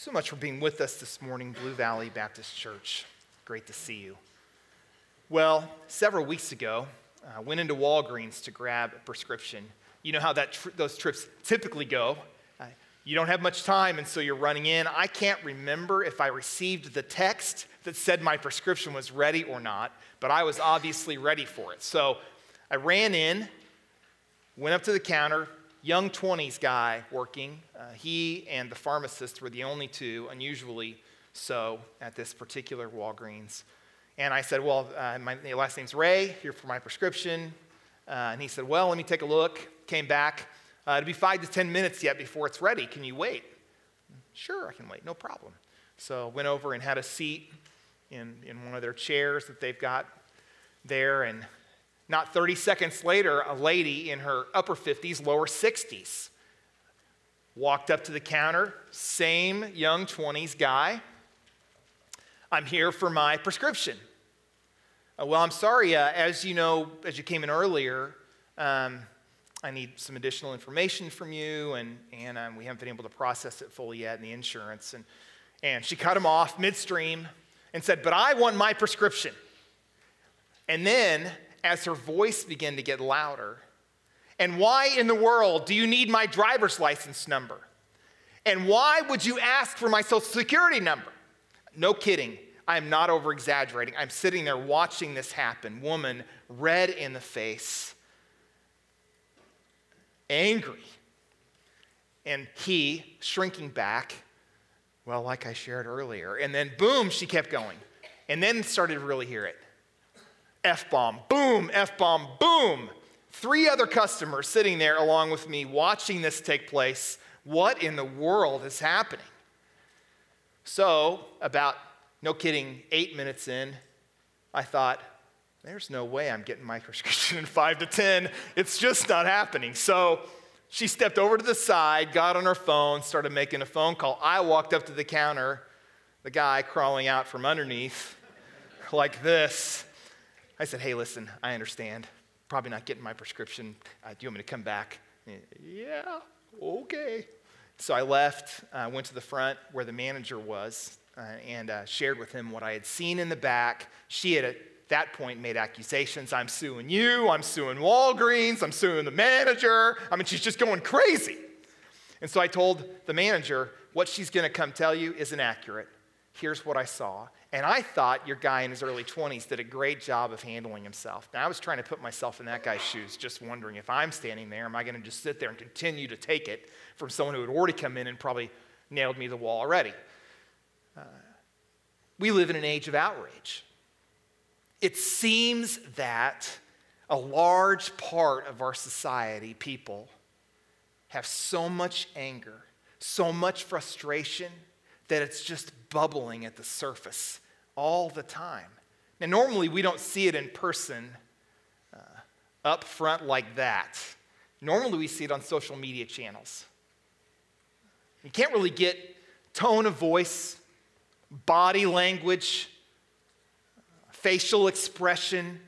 so much for being with us this morning, Blue Valley Baptist Church. Great to see you. Well, several weeks ago, I uh, went into Walgreens to grab a prescription. You know how that tr- those trips typically go. Uh, you don't have much time, and so you're running in. I can't remember if I received the text that said my prescription was ready or not, but I was obviously ready for it. So I ran in, went up to the counter, young 20s guy working. Uh, he and the pharmacist were the only two, unusually so, at this particular Walgreens. And I said, Well, uh, my last name's Ray, here for my prescription. Uh, and he said, Well, let me take a look. Came back. Uh, it'll be five to 10 minutes yet before it's ready. Can you wait? Sure, I can wait, no problem. So went over and had a seat in, in one of their chairs that they've got there. And not 30 seconds later, a lady in her upper 50s, lower 60s, walked up to the counter, same young 20s guy. I'm here for my prescription. Uh, well, I'm sorry, uh, as you know, as you came in earlier, um, I need some additional information from you, and, and um, we haven't been able to process it fully yet in the insurance. And, and she cut him off midstream and said, But I want my prescription. And then as her voice began to get louder. And why in the world do you need my driver's license number? And why would you ask for my social security number? No kidding. I'm not over exaggerating. I'm sitting there watching this happen. Woman, red in the face, angry. And he shrinking back, well, like I shared earlier. And then, boom, she kept going. And then started to really hear it. F bomb, boom, F bomb, boom. Three other customers sitting there along with me watching this take place. What in the world is happening? So, about, no kidding, eight minutes in, I thought, there's no way I'm getting my prescription in five to 10. It's just not happening. So, she stepped over to the side, got on her phone, started making a phone call. I walked up to the counter, the guy crawling out from underneath like this. I said, hey, listen, I understand. Probably not getting my prescription. Uh, do you want me to come back? Yeah, okay. So I left, uh, went to the front where the manager was, uh, and uh, shared with him what I had seen in the back. She had at that point made accusations. I'm suing you, I'm suing Walgreens, I'm suing the manager. I mean, she's just going crazy. And so I told the manager, what she's gonna come tell you isn't accurate. Here's what I saw. And I thought your guy in his early 20s did a great job of handling himself. Now, I was trying to put myself in that guy's shoes, just wondering if I'm standing there, am I going to just sit there and continue to take it from someone who had already come in and probably nailed me to the wall already? Uh, we live in an age of outrage. It seems that a large part of our society, people, have so much anger, so much frustration that it's just bubbling at the surface all the time. Now, normally we don't see it in person uh, up front like that. Normally we see it on social media channels. You can't really get tone of voice, body language, facial expression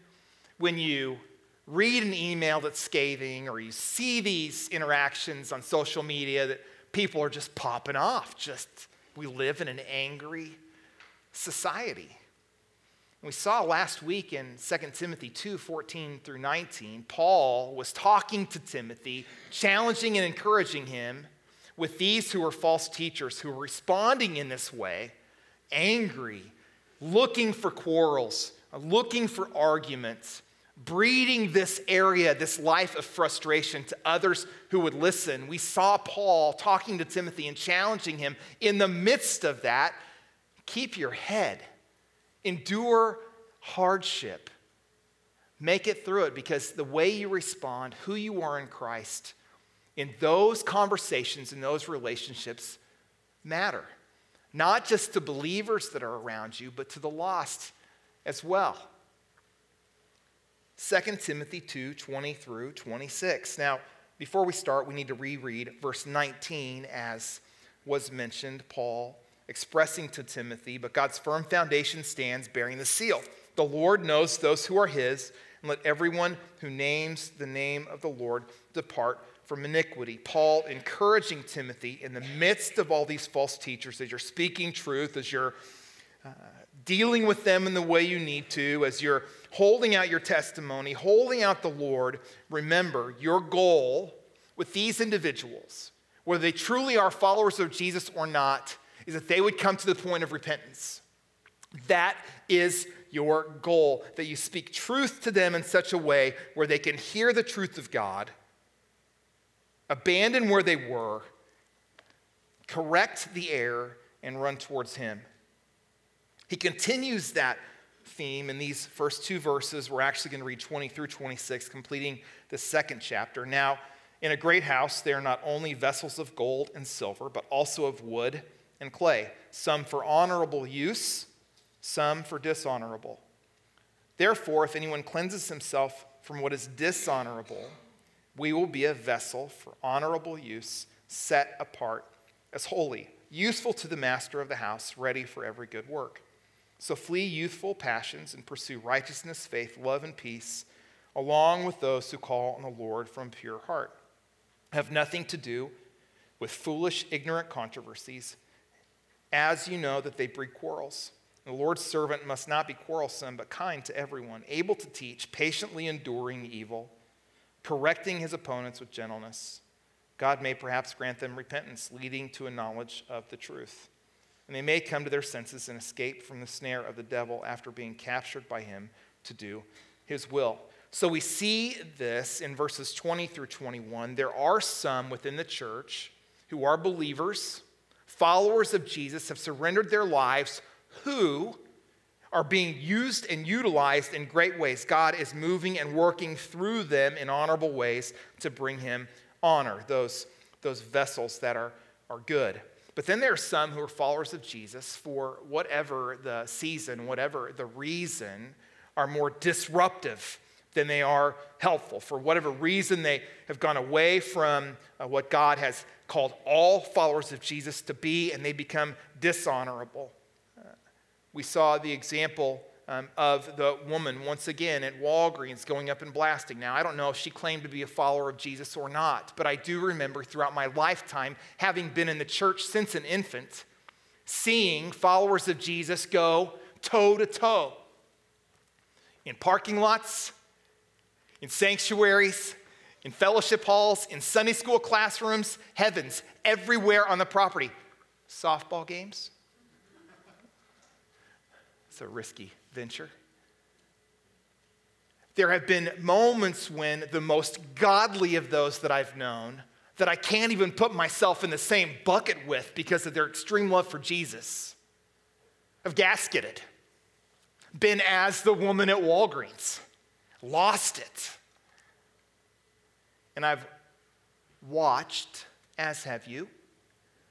when you read an email that's scathing or you see these interactions on social media that people are just popping off, just we live in an angry society. We saw last week in 2 Timothy 2 14 through 19, Paul was talking to Timothy, challenging and encouraging him with these who are false teachers who are responding in this way, angry, looking for quarrels, looking for arguments breeding this area, this life of frustration to others who would listen. We saw Paul talking to Timothy and challenging him in the midst of that. Keep your head, endure hardship, make it through it because the way you respond, who you are in Christ, in those conversations, in those relationships, matter. Not just to believers that are around you, but to the lost as well. 2 Timothy 2 20 through 26. Now, before we start, we need to reread verse 19 as was mentioned, Paul expressing to Timothy, but God's firm foundation stands bearing the seal. The Lord knows those who are his, and let everyone who names the name of the Lord depart from iniquity. Paul encouraging Timothy in the midst of all these false teachers as you're speaking truth, as you're uh, dealing with them in the way you need to, as you're holding out your testimony, holding out the Lord, remember your goal with these individuals, whether they truly are followers of Jesus or not, is that they would come to the point of repentance. That is your goal, that you speak truth to them in such a way where they can hear the truth of God, abandon where they were, correct the error, and run towards Him. He continues that theme in these first two verses. We're actually going to read 20 through 26, completing the second chapter. Now, in a great house, they are not only vessels of gold and silver, but also of wood and clay, some for honorable use, some for dishonorable. Therefore, if anyone cleanses himself from what is dishonorable, we will be a vessel for honorable use, set apart as holy, useful to the master of the house, ready for every good work. So flee youthful passions and pursue righteousness, faith, love, and peace, along with those who call on the Lord from pure heart. Have nothing to do with foolish, ignorant controversies, as you know that they breed quarrels. The Lord's servant must not be quarrelsome, but kind to everyone, able to teach, patiently enduring evil, correcting his opponents with gentleness. God may perhaps grant them repentance, leading to a knowledge of the truth and they may come to their senses and escape from the snare of the devil after being captured by him to do his will. So we see this in verses 20 through 21. There are some within the church who are believers, followers of Jesus, have surrendered their lives, who are being used and utilized in great ways. God is moving and working through them in honorable ways to bring him honor, those, those vessels that are, are good. But then there are some who are followers of Jesus for whatever the season, whatever the reason, are more disruptive than they are helpful. For whatever reason, they have gone away from uh, what God has called all followers of Jesus to be, and they become dishonorable. Uh, we saw the example um, of the woman once again at Walgreens going up and blasting. Now, I don't know if she claimed to be a follower of Jesus or not, but I do remember throughout my lifetime, having been in the church since an infant, seeing followers of Jesus go toe to toe in parking lots, in sanctuaries, in fellowship halls, in Sunday school classrooms, heavens, everywhere on the property. Softball games. It's a risky venture. There have been moments when the most godly of those that I've known that I can't even put myself in the same bucket with because of their extreme love for Jesus have gasketed, been as the woman at Walgreens, lost it. And I've watched, as have you,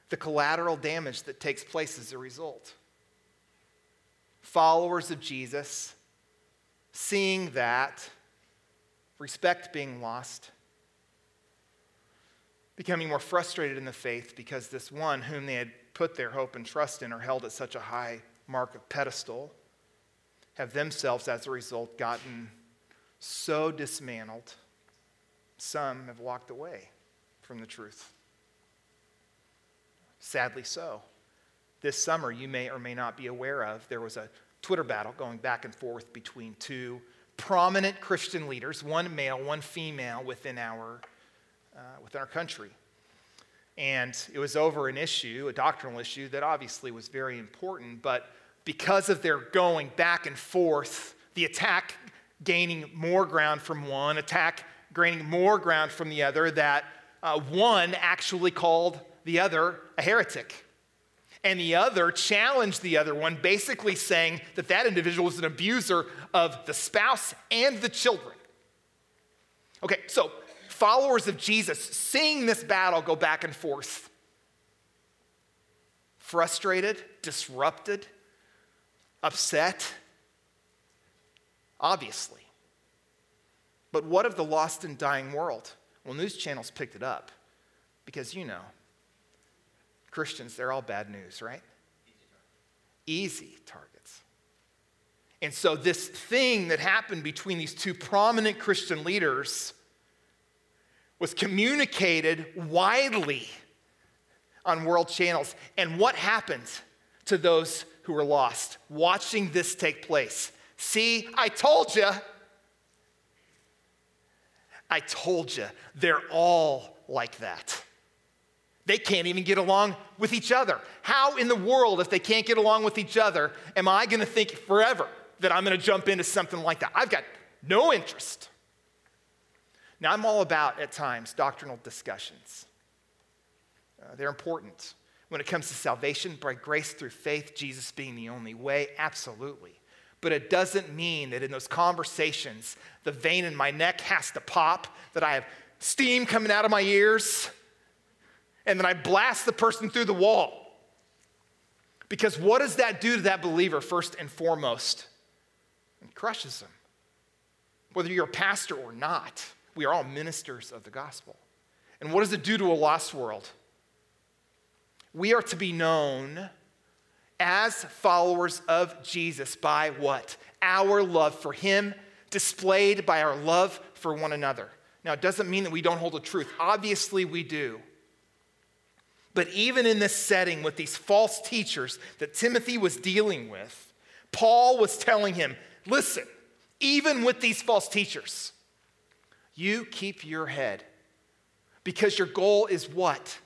the collateral damage that takes place as a result followers of Jesus, seeing that, respect being lost, becoming more frustrated in the faith because this one whom they had put their hope and trust in or held at such a high mark of pedestal have themselves, as a result, gotten so dismantled, some have walked away from the truth. Sadly so this summer you may or may not be aware of. There was a Twitter battle going back and forth between two prominent Christian leaders, one male, one female, within our, uh, within our country. And it was over an issue, a doctrinal issue that obviously was very important, but because of their going back and forth, the attack gaining more ground from one, attack gaining more ground from the other, that uh, one actually called the other a heretic and the other challenged the other one, basically saying that that individual was an abuser of the spouse and the children. Okay, so followers of Jesus seeing this battle go back and forth, frustrated, disrupted, upset, obviously. But what of the lost and dying world? Well, news channels picked it up because you know Christians, they're all bad news, right? Easy targets. And so, this thing that happened between these two prominent Christian leaders was communicated widely on world channels. And what happened to those who were lost watching this take place? See, I told you. I told you. They're all like that. They can't even get along with each other. How in the world, if they can't get along with each other, am I going to think forever that I'm going to jump into something like that? I've got no interest. Now, I'm all about, at times, doctrinal discussions. Uh, they're important. When it comes to salvation, by grace through faith, Jesus being the only way, absolutely. But it doesn't mean that in those conversations, the vein in my neck has to pop, that I have steam coming out of my ears, and then I blast the person through the wall. Because what does that do to that believer, first and foremost? It crushes them. Whether you're a pastor or not, we are all ministers of the gospel. And what does it do to a lost world? We are to be known as followers of Jesus by what? Our love for Him, displayed by our love for one another. Now, it doesn't mean that we don't hold the truth. Obviously, we do. But even in this setting with these false teachers that Timothy was dealing with, Paul was telling him listen, even with these false teachers, you keep your head because your goal is what?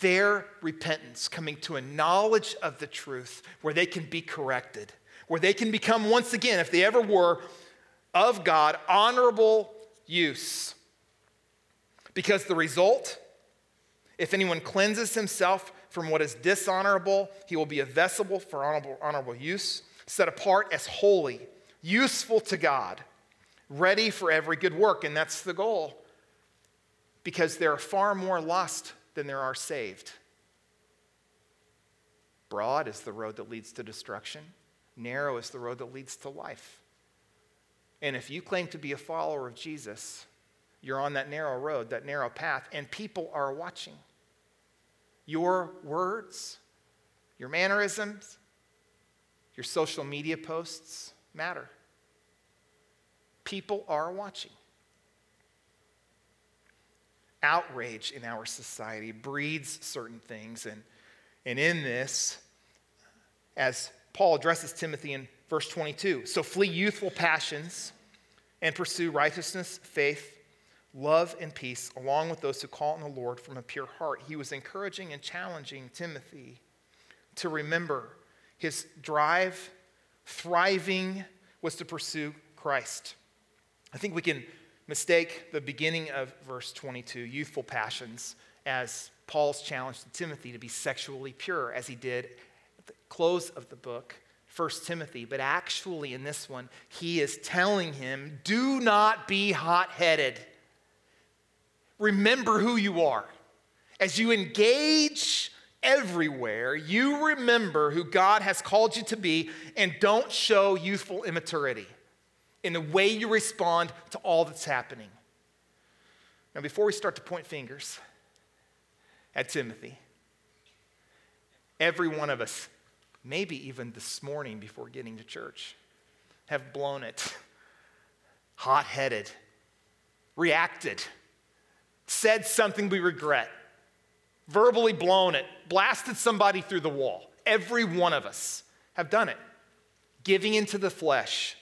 Their repentance, coming to a knowledge of the truth where they can be corrected, where they can become, once again, if they ever were, of God, honorable use. Because the result, if anyone cleanses himself from what is dishonorable, he will be a vessel for honorable, honorable use, set apart as holy, useful to God ready for every good work. And that's the goal. Because there are far more lost than there are saved. Broad is the road that leads to destruction, narrow is the road that leads to life. And if you claim to be a follower of Jesus, you're on that narrow road, that narrow path, and people are watching. Your words, your mannerisms, your social media posts matter. People are watching. Outrage in our society breeds certain things. And, and in this, as Paul addresses Timothy in verse 22, so flee youthful passions and pursue righteousness, faith, love, and peace, along with those who call on the Lord from a pure heart. He was encouraging and challenging Timothy to remember his drive, thriving, was to pursue Christ. I think we can mistake the beginning of verse 22, youthful passions, as Paul's challenge to Timothy to be sexually pure, as he did at the close of the book, 1 Timothy. But actually, in this one, he is telling him, do not be hot headed. Remember who you are. As you engage everywhere, you remember who God has called you to be and don't show youthful immaturity in the way you respond to all that's happening. Now, before we start to point fingers at Timothy, every one of us, maybe even this morning before getting to church, have blown it, hot headed, reacted, said something we regret, verbally blown it, blasted somebody through the wall. Every one of us have done it, giving into the flesh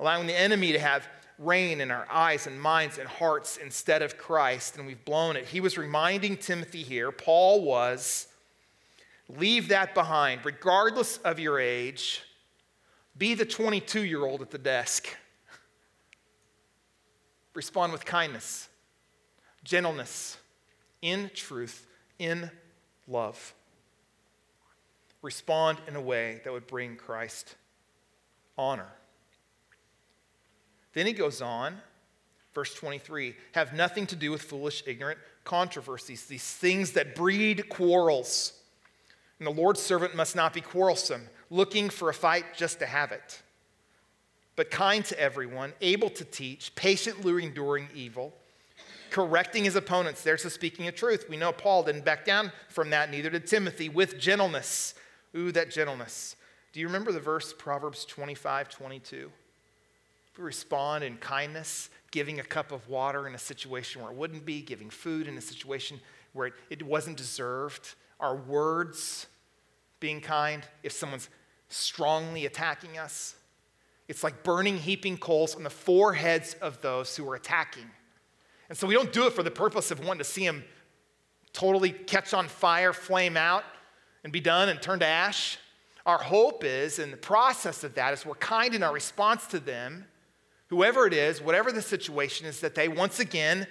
allowing the enemy to have reign in our eyes and minds and hearts instead of Christ, and we've blown it. He was reminding Timothy here, Paul was, leave that behind, regardless of your age. Be the 22 year old at the desk. Respond with kindness, gentleness, in truth, in love. Respond in a way that would bring Christ honor. Then he goes on, verse 23 have nothing to do with foolish, ignorant controversies, these things that breed quarrels. And the Lord's servant must not be quarrelsome, looking for a fight just to have it, but kind to everyone, able to teach, patiently enduring evil, correcting his opponents. There's the speaking of truth. We know Paul didn't back down from that, neither did Timothy, with gentleness. Ooh, that gentleness. Do you remember the verse, Proverbs 25 22? we respond in kindness, giving a cup of water in a situation where it wouldn't be, giving food in a situation where it, it wasn't deserved, our words being kind if someone's strongly attacking us. It's like burning heaping coals on the foreheads of those who are attacking. And so we don't do it for the purpose of wanting to see them totally catch on fire, flame out, and be done and turn to ash. Our hope is, in the process of that, is we're kind in our response to them, whoever it is, whatever the situation is, that they once again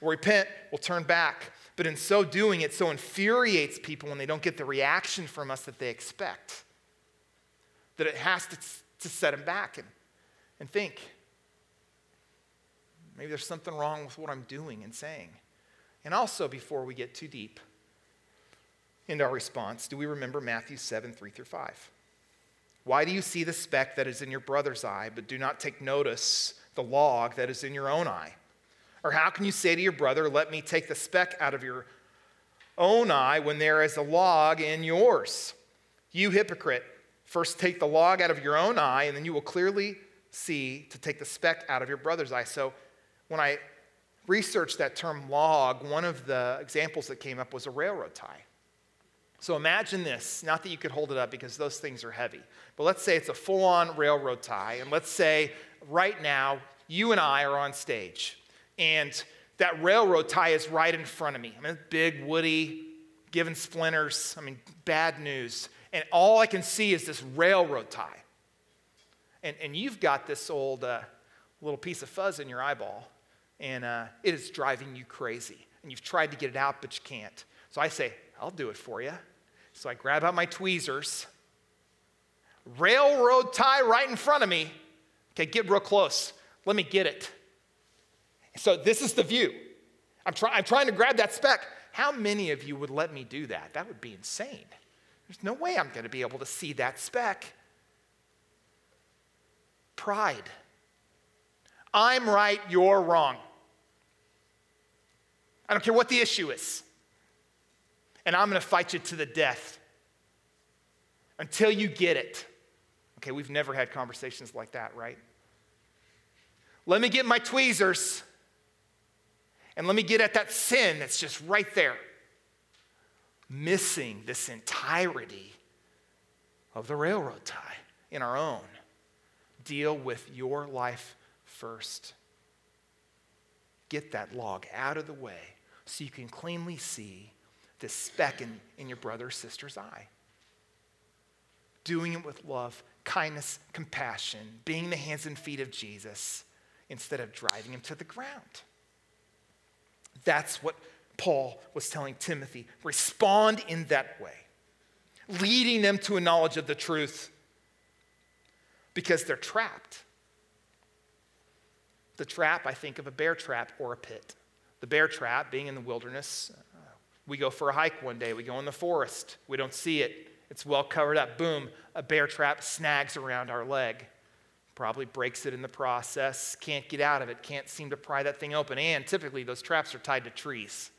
will repent, will turn back. But in so doing, it so infuriates people when they don't get the reaction from us that they expect that it has to, to set them back and, and think maybe there's something wrong with what I'm doing and saying. And also, before we get too deep into our response, do we remember Matthew 7 3 through 5? Why do you see the speck that is in your brother's eye, but do not take notice the log that is in your own eye? Or how can you say to your brother, Let me take the speck out of your own eye when there is a log in yours? You hypocrite, first take the log out of your own eye, and then you will clearly see to take the speck out of your brother's eye. So when I researched that term log, one of the examples that came up was a railroad tie. So imagine this, not that you could hold it up because those things are heavy, but let's say it's a full on railroad tie, and let's say right now you and I are on stage and that railroad tie is right in front of me. I mean, big, woody, giving splinters. I mean, bad news. And all I can see is this railroad tie. And, and you've got this old uh, little piece of fuzz in your eyeball, and uh, it is driving you crazy. And you've tried to get it out, but you can't. So I say, I'll do it for you. So I grab out my tweezers, railroad tie right in front of me. Okay, get real close. Let me get it. So this is the view. I'm, try, I'm trying to grab that speck. How many of you would let me do that? That would be insane. There's no way I'm going to be able to see that speck. Pride. I'm right, you're wrong. I don't care what the issue is. And I'm going to fight you to the death until you get it. Okay, we've never had conversations like that, right? Let me get my tweezers and let me get at that sin that's just right there, missing this entirety of the railroad tie in our own. Deal with your life first. Get that log out of the way so you can cleanly see the speck in, in your brother or sister's eye. Doing it with love, kindness, compassion, being the hands and feet of Jesus instead of driving him to the ground. That's what Paul was telling Timothy. Respond in that way, leading them to a knowledge of the truth because they're trapped. The trap, I think of a bear trap or a pit. The bear trap being in the wilderness. Uh, we go for a hike one day, we go in the forest, we don't see it, it's well covered up. Boom, a bear trap snags around our leg probably breaks it in the process, can't get out of it, can't seem to pry that thing open. And typically, those traps are tied to trees.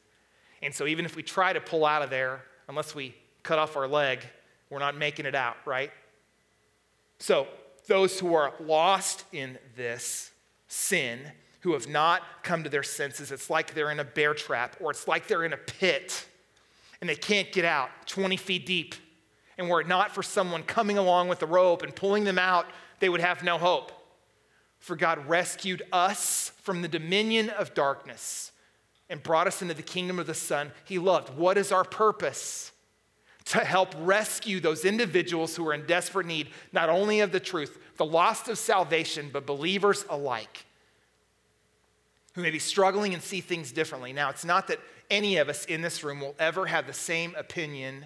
And so, even if we try to pull out of there, unless we cut off our leg, we're not making it out, right? So, those who are lost in this sin, who have not come to their senses, it's like they're in a bear trap or it's like they're in a pit and they can't get out 20 feet deep. And were it not for someone coming along with a rope and pulling them out they would have no hope. For God rescued us from the dominion of darkness and brought us into the kingdom of the Son He loved. What is our purpose? To help rescue those individuals who are in desperate need, not only of the truth, the lost of salvation, but believers alike who may be struggling and see things differently. Now, it's not that any of us in this room will ever have the same opinion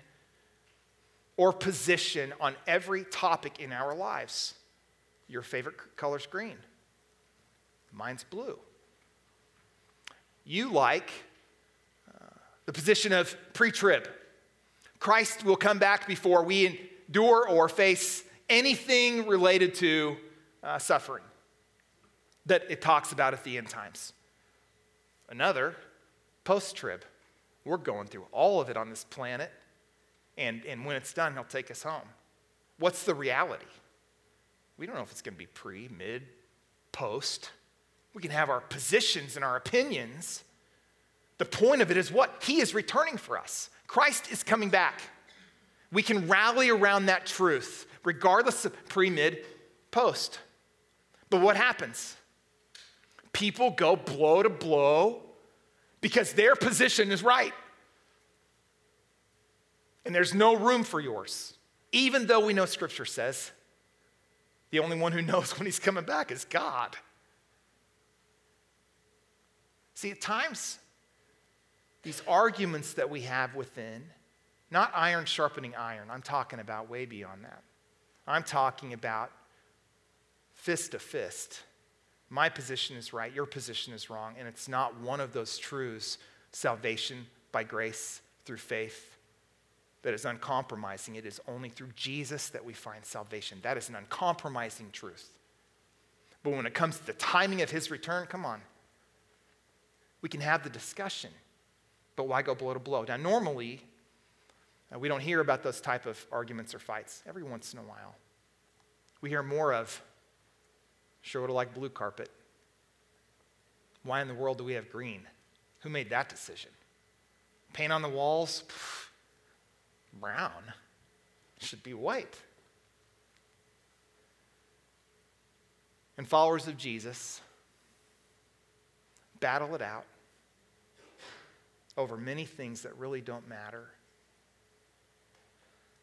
or position on every topic in our lives. Your favorite color's green. Mine's blue. You like uh, the position of pre trib. Christ will come back before we endure or face anything related to uh, suffering that it talks about at the end times. Another, post trib. We're going through all of it on this planet, and, and when it's done, He'll take us home. What's the reality? We don't know if it's going to be pre, mid, post. We can have our positions and our opinions. The point of it is what? He is returning for us. Christ is coming back. We can rally around that truth, regardless of pre, mid, post. But what happens? People go blow to blow because their position is right. And there's no room for yours. Even though we know Scripture says the only one who knows when he's coming back is God. See, at times, these arguments that we have within, not iron sharpening iron, I'm talking about way beyond that. I'm talking about fist to fist. My position is right, your position is wrong, and it's not one of those truths salvation by grace through faith that is uncompromising. It is only through Jesus that we find salvation. That is an uncompromising truth. But when it comes to the timing of his return, come on. We can have the discussion, but why go blow to blow? Now, normally, uh, we don't hear about those type of arguments or fights every once in a while. We hear more of, sure would have liked blue carpet. Why in the world do we have green? Who made that decision? Paint on the walls? brown. It should be white. And followers of Jesus battle it out over many things that really don't matter.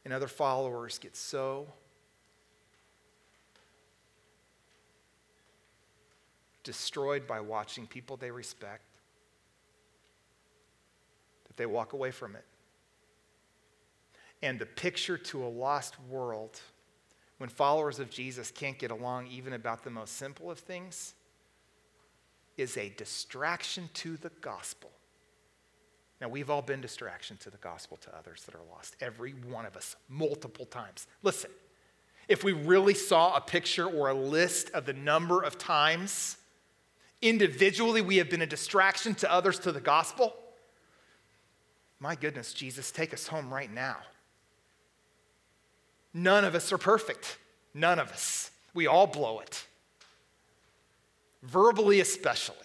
And other followers get so destroyed by watching people they respect that they walk away from it and the picture to a lost world when followers of Jesus can't get along even about the most simple of things is a distraction to the gospel. Now, we've all been distraction to the gospel to others that are lost, every one of us, multiple times. Listen, if we really saw a picture or a list of the number of times individually we have been a distraction to others to the gospel, my goodness, Jesus, take us home right now. None of us are perfect. None of us. We all blow it. Verbally, especially.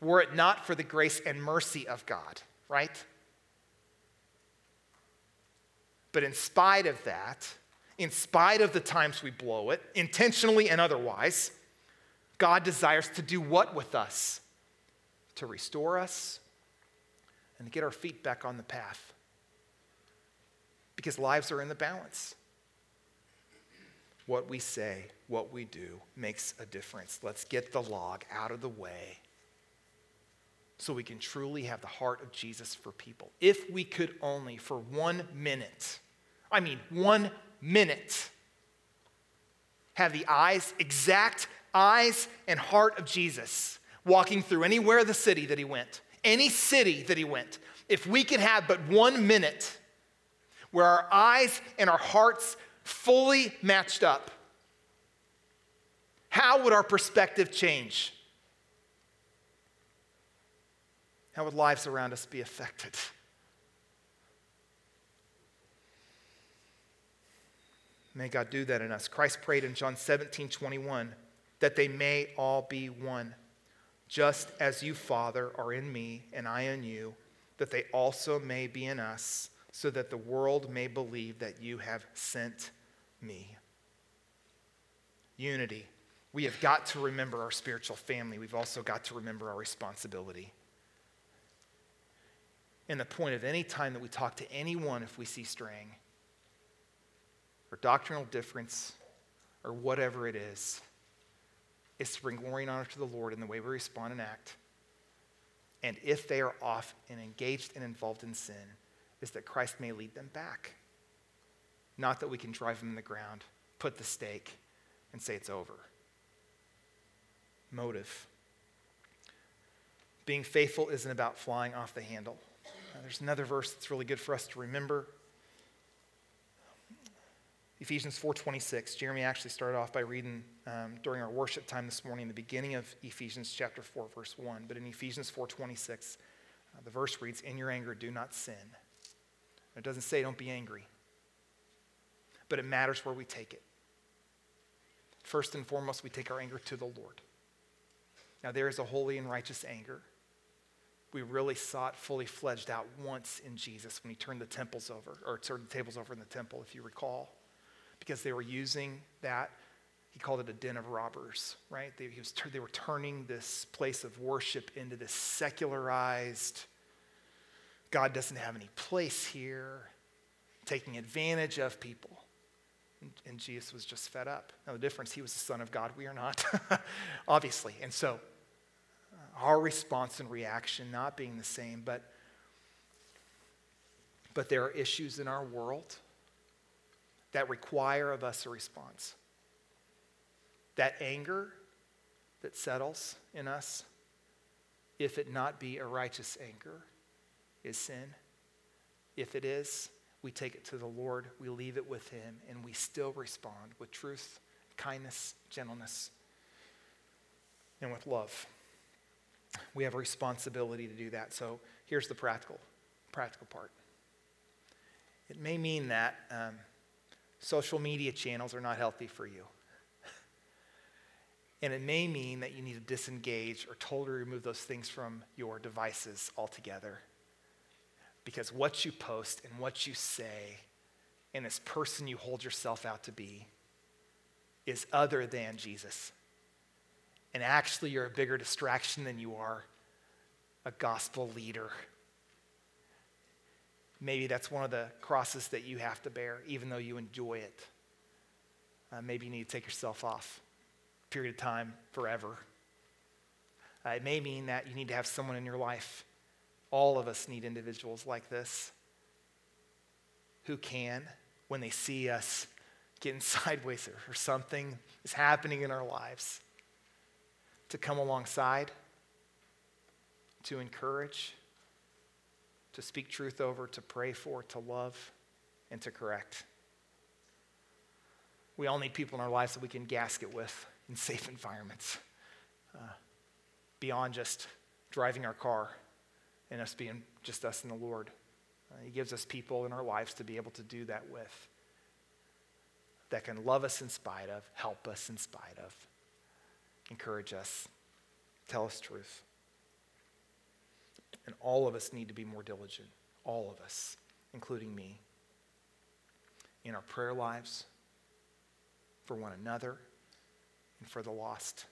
Were it not for the grace and mercy of God, right? But in spite of that, in spite of the times we blow it, intentionally and otherwise, God desires to do what with us? To restore us and to get our feet back on the path because lives are in the balance. What we say, what we do makes a difference. Let's get the log out of the way so we can truly have the heart of Jesus for people. If we could only, for one minute, I mean, one minute, have the eyes, exact eyes and heart of Jesus walking through anywhere the city that he went, any city that he went, if we could have but one minute where our eyes and our hearts fully matched up, how would our perspective change? How would lives around us be affected? May God do that in us. Christ prayed in John 17 21 that they may all be one, just as you, Father, are in me and I in you, that they also may be in us so that the world may believe that you have sent me. Unity. We have got to remember our spiritual family. We've also got to remember our responsibility. And the point of any time that we talk to anyone, if we see straying, or doctrinal difference, or whatever it is, is to bring glory and honor to the Lord in the way we respond and act. And if they are off and engaged and involved in sin, is that Christ may lead them back. Not that we can drive them in the ground, put the stake, and say it's over. Motive. Being faithful isn't about flying off the handle. Now, there's another verse that's really good for us to remember. Ephesians 4:26. Jeremy actually started off by reading um, during our worship time this morning, the beginning of Ephesians chapter 4, verse 1. But in Ephesians 4:26, uh, the verse reads, "In your anger, do not sin." It doesn't say don't be angry, but it matters where we take it. First and foremost, we take our anger to the Lord. Now, there is a holy and righteous anger. We really saw it fully fledged out once in Jesus when he turned the temples over, or turned the tables over in the temple, if you recall, because they were using that. He called it a den of robbers, right? They, was, they were turning this place of worship into this secularized, God doesn't have any place here, taking advantage of people. And, and Jesus was just fed up. Now, the difference, he was the Son of God. We are not, obviously. And so, uh, our response and reaction not being the same, but, but there are issues in our world that require of us a response. That anger that settles in us, if it not be a righteous anger, is sin. If it is, we take it to the Lord, we leave it with Him, and we still respond with truth, kindness, gentleness, and with love. We have a responsibility to do that. So here's the practical, practical part. It may mean that um, social media channels are not healthy for you. And it may mean that you need to disengage or totally remove those things from your devices altogether. Because what you post and what you say and this person you hold yourself out to be is other than Jesus. And actually, you're a bigger distraction than you are a gospel leader. Maybe that's one of the crosses that you have to bear, even though you enjoy it. Uh, maybe you need to take yourself off period of time forever. Uh, it may mean that you need to have someone in your life all of us need individuals like this who can, when they see us getting sideways or something is happening in our lives, to come alongside, to encourage, to speak truth over, to pray for, to love, and to correct. We all need people in our lives that we can gasket with in safe environments, uh, beyond just driving our car and us being just us and the Lord. Uh, he gives us people in our lives to be able to do that with, that can love us in spite of, help us in spite of, encourage us, tell us truth. All of us need to be more diligent, all of us, including me, in our prayer lives, for one another, and for the lost.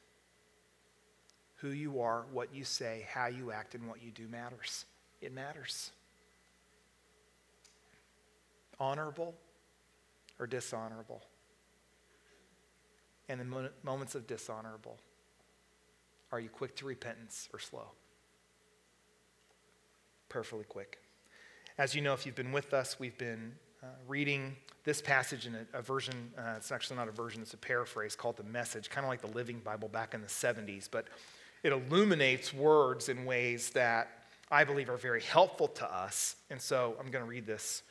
Who you are, what you say, how you act, and what you do matters. It matters. Honorable or dishonorable? And in moments of dishonorable, are you quick to repentance or slow? Perfectly quick. As you know, if you've been with us, we've been uh, reading this passage in a, a version, uh, it's actually not a version, it's a paraphrase called the Message, kind of like the Living Bible back in the 70s. But it illuminates words in ways that I believe are very helpful to us. And so I'm going to read this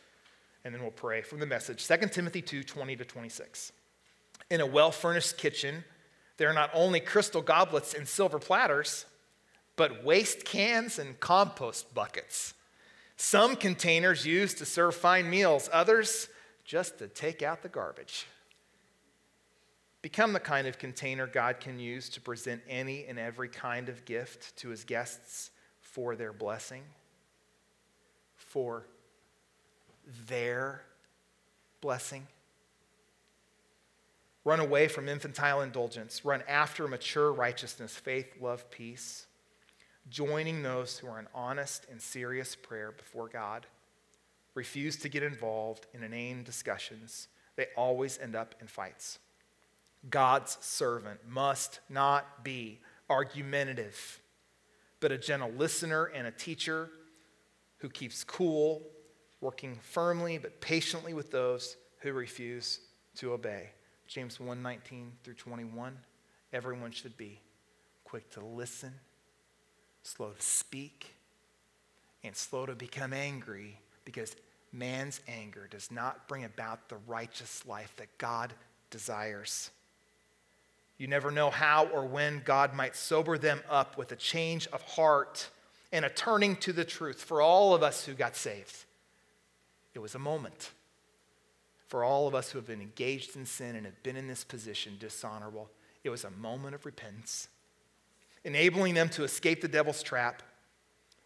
and then we'll pray from the message 2 Timothy 2 20 to 26. In a well furnished kitchen, there are not only crystal goblets and silver platters, but waste cans and compost buckets. Some containers used to serve fine meals, others just to take out the garbage. Become the kind of container God can use to present any and every kind of gift to his guests for their blessing, for their blessing. Run away from infantile indulgence. Run after mature righteousness, faith, love, peace, joining those who are in honest and serious prayer before God. Refuse to get involved in inane discussions, they always end up in fights. God's servant must not be argumentative, but a gentle listener and a teacher who keeps cool, working firmly but patiently with those who refuse to obey. James 1:19 through 21. Everyone should be quick to listen, slow to speak, and slow to become angry because man's anger does not bring about the righteous life that God desires. You never know how or when God might sober them up with a change of heart and a turning to the truth for all of us who got saved. It was a moment. For all of us who have been engaged in sin and have been in this position dishonorable, it was a moment of repentance. Enabling them to escape the devil's trap,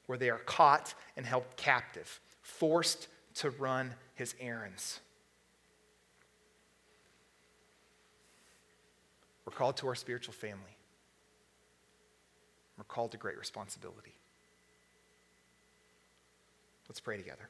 where they are caught and held captive, forced to run his errands. We're called to our spiritual family. We're called to great responsibility. Let's pray together.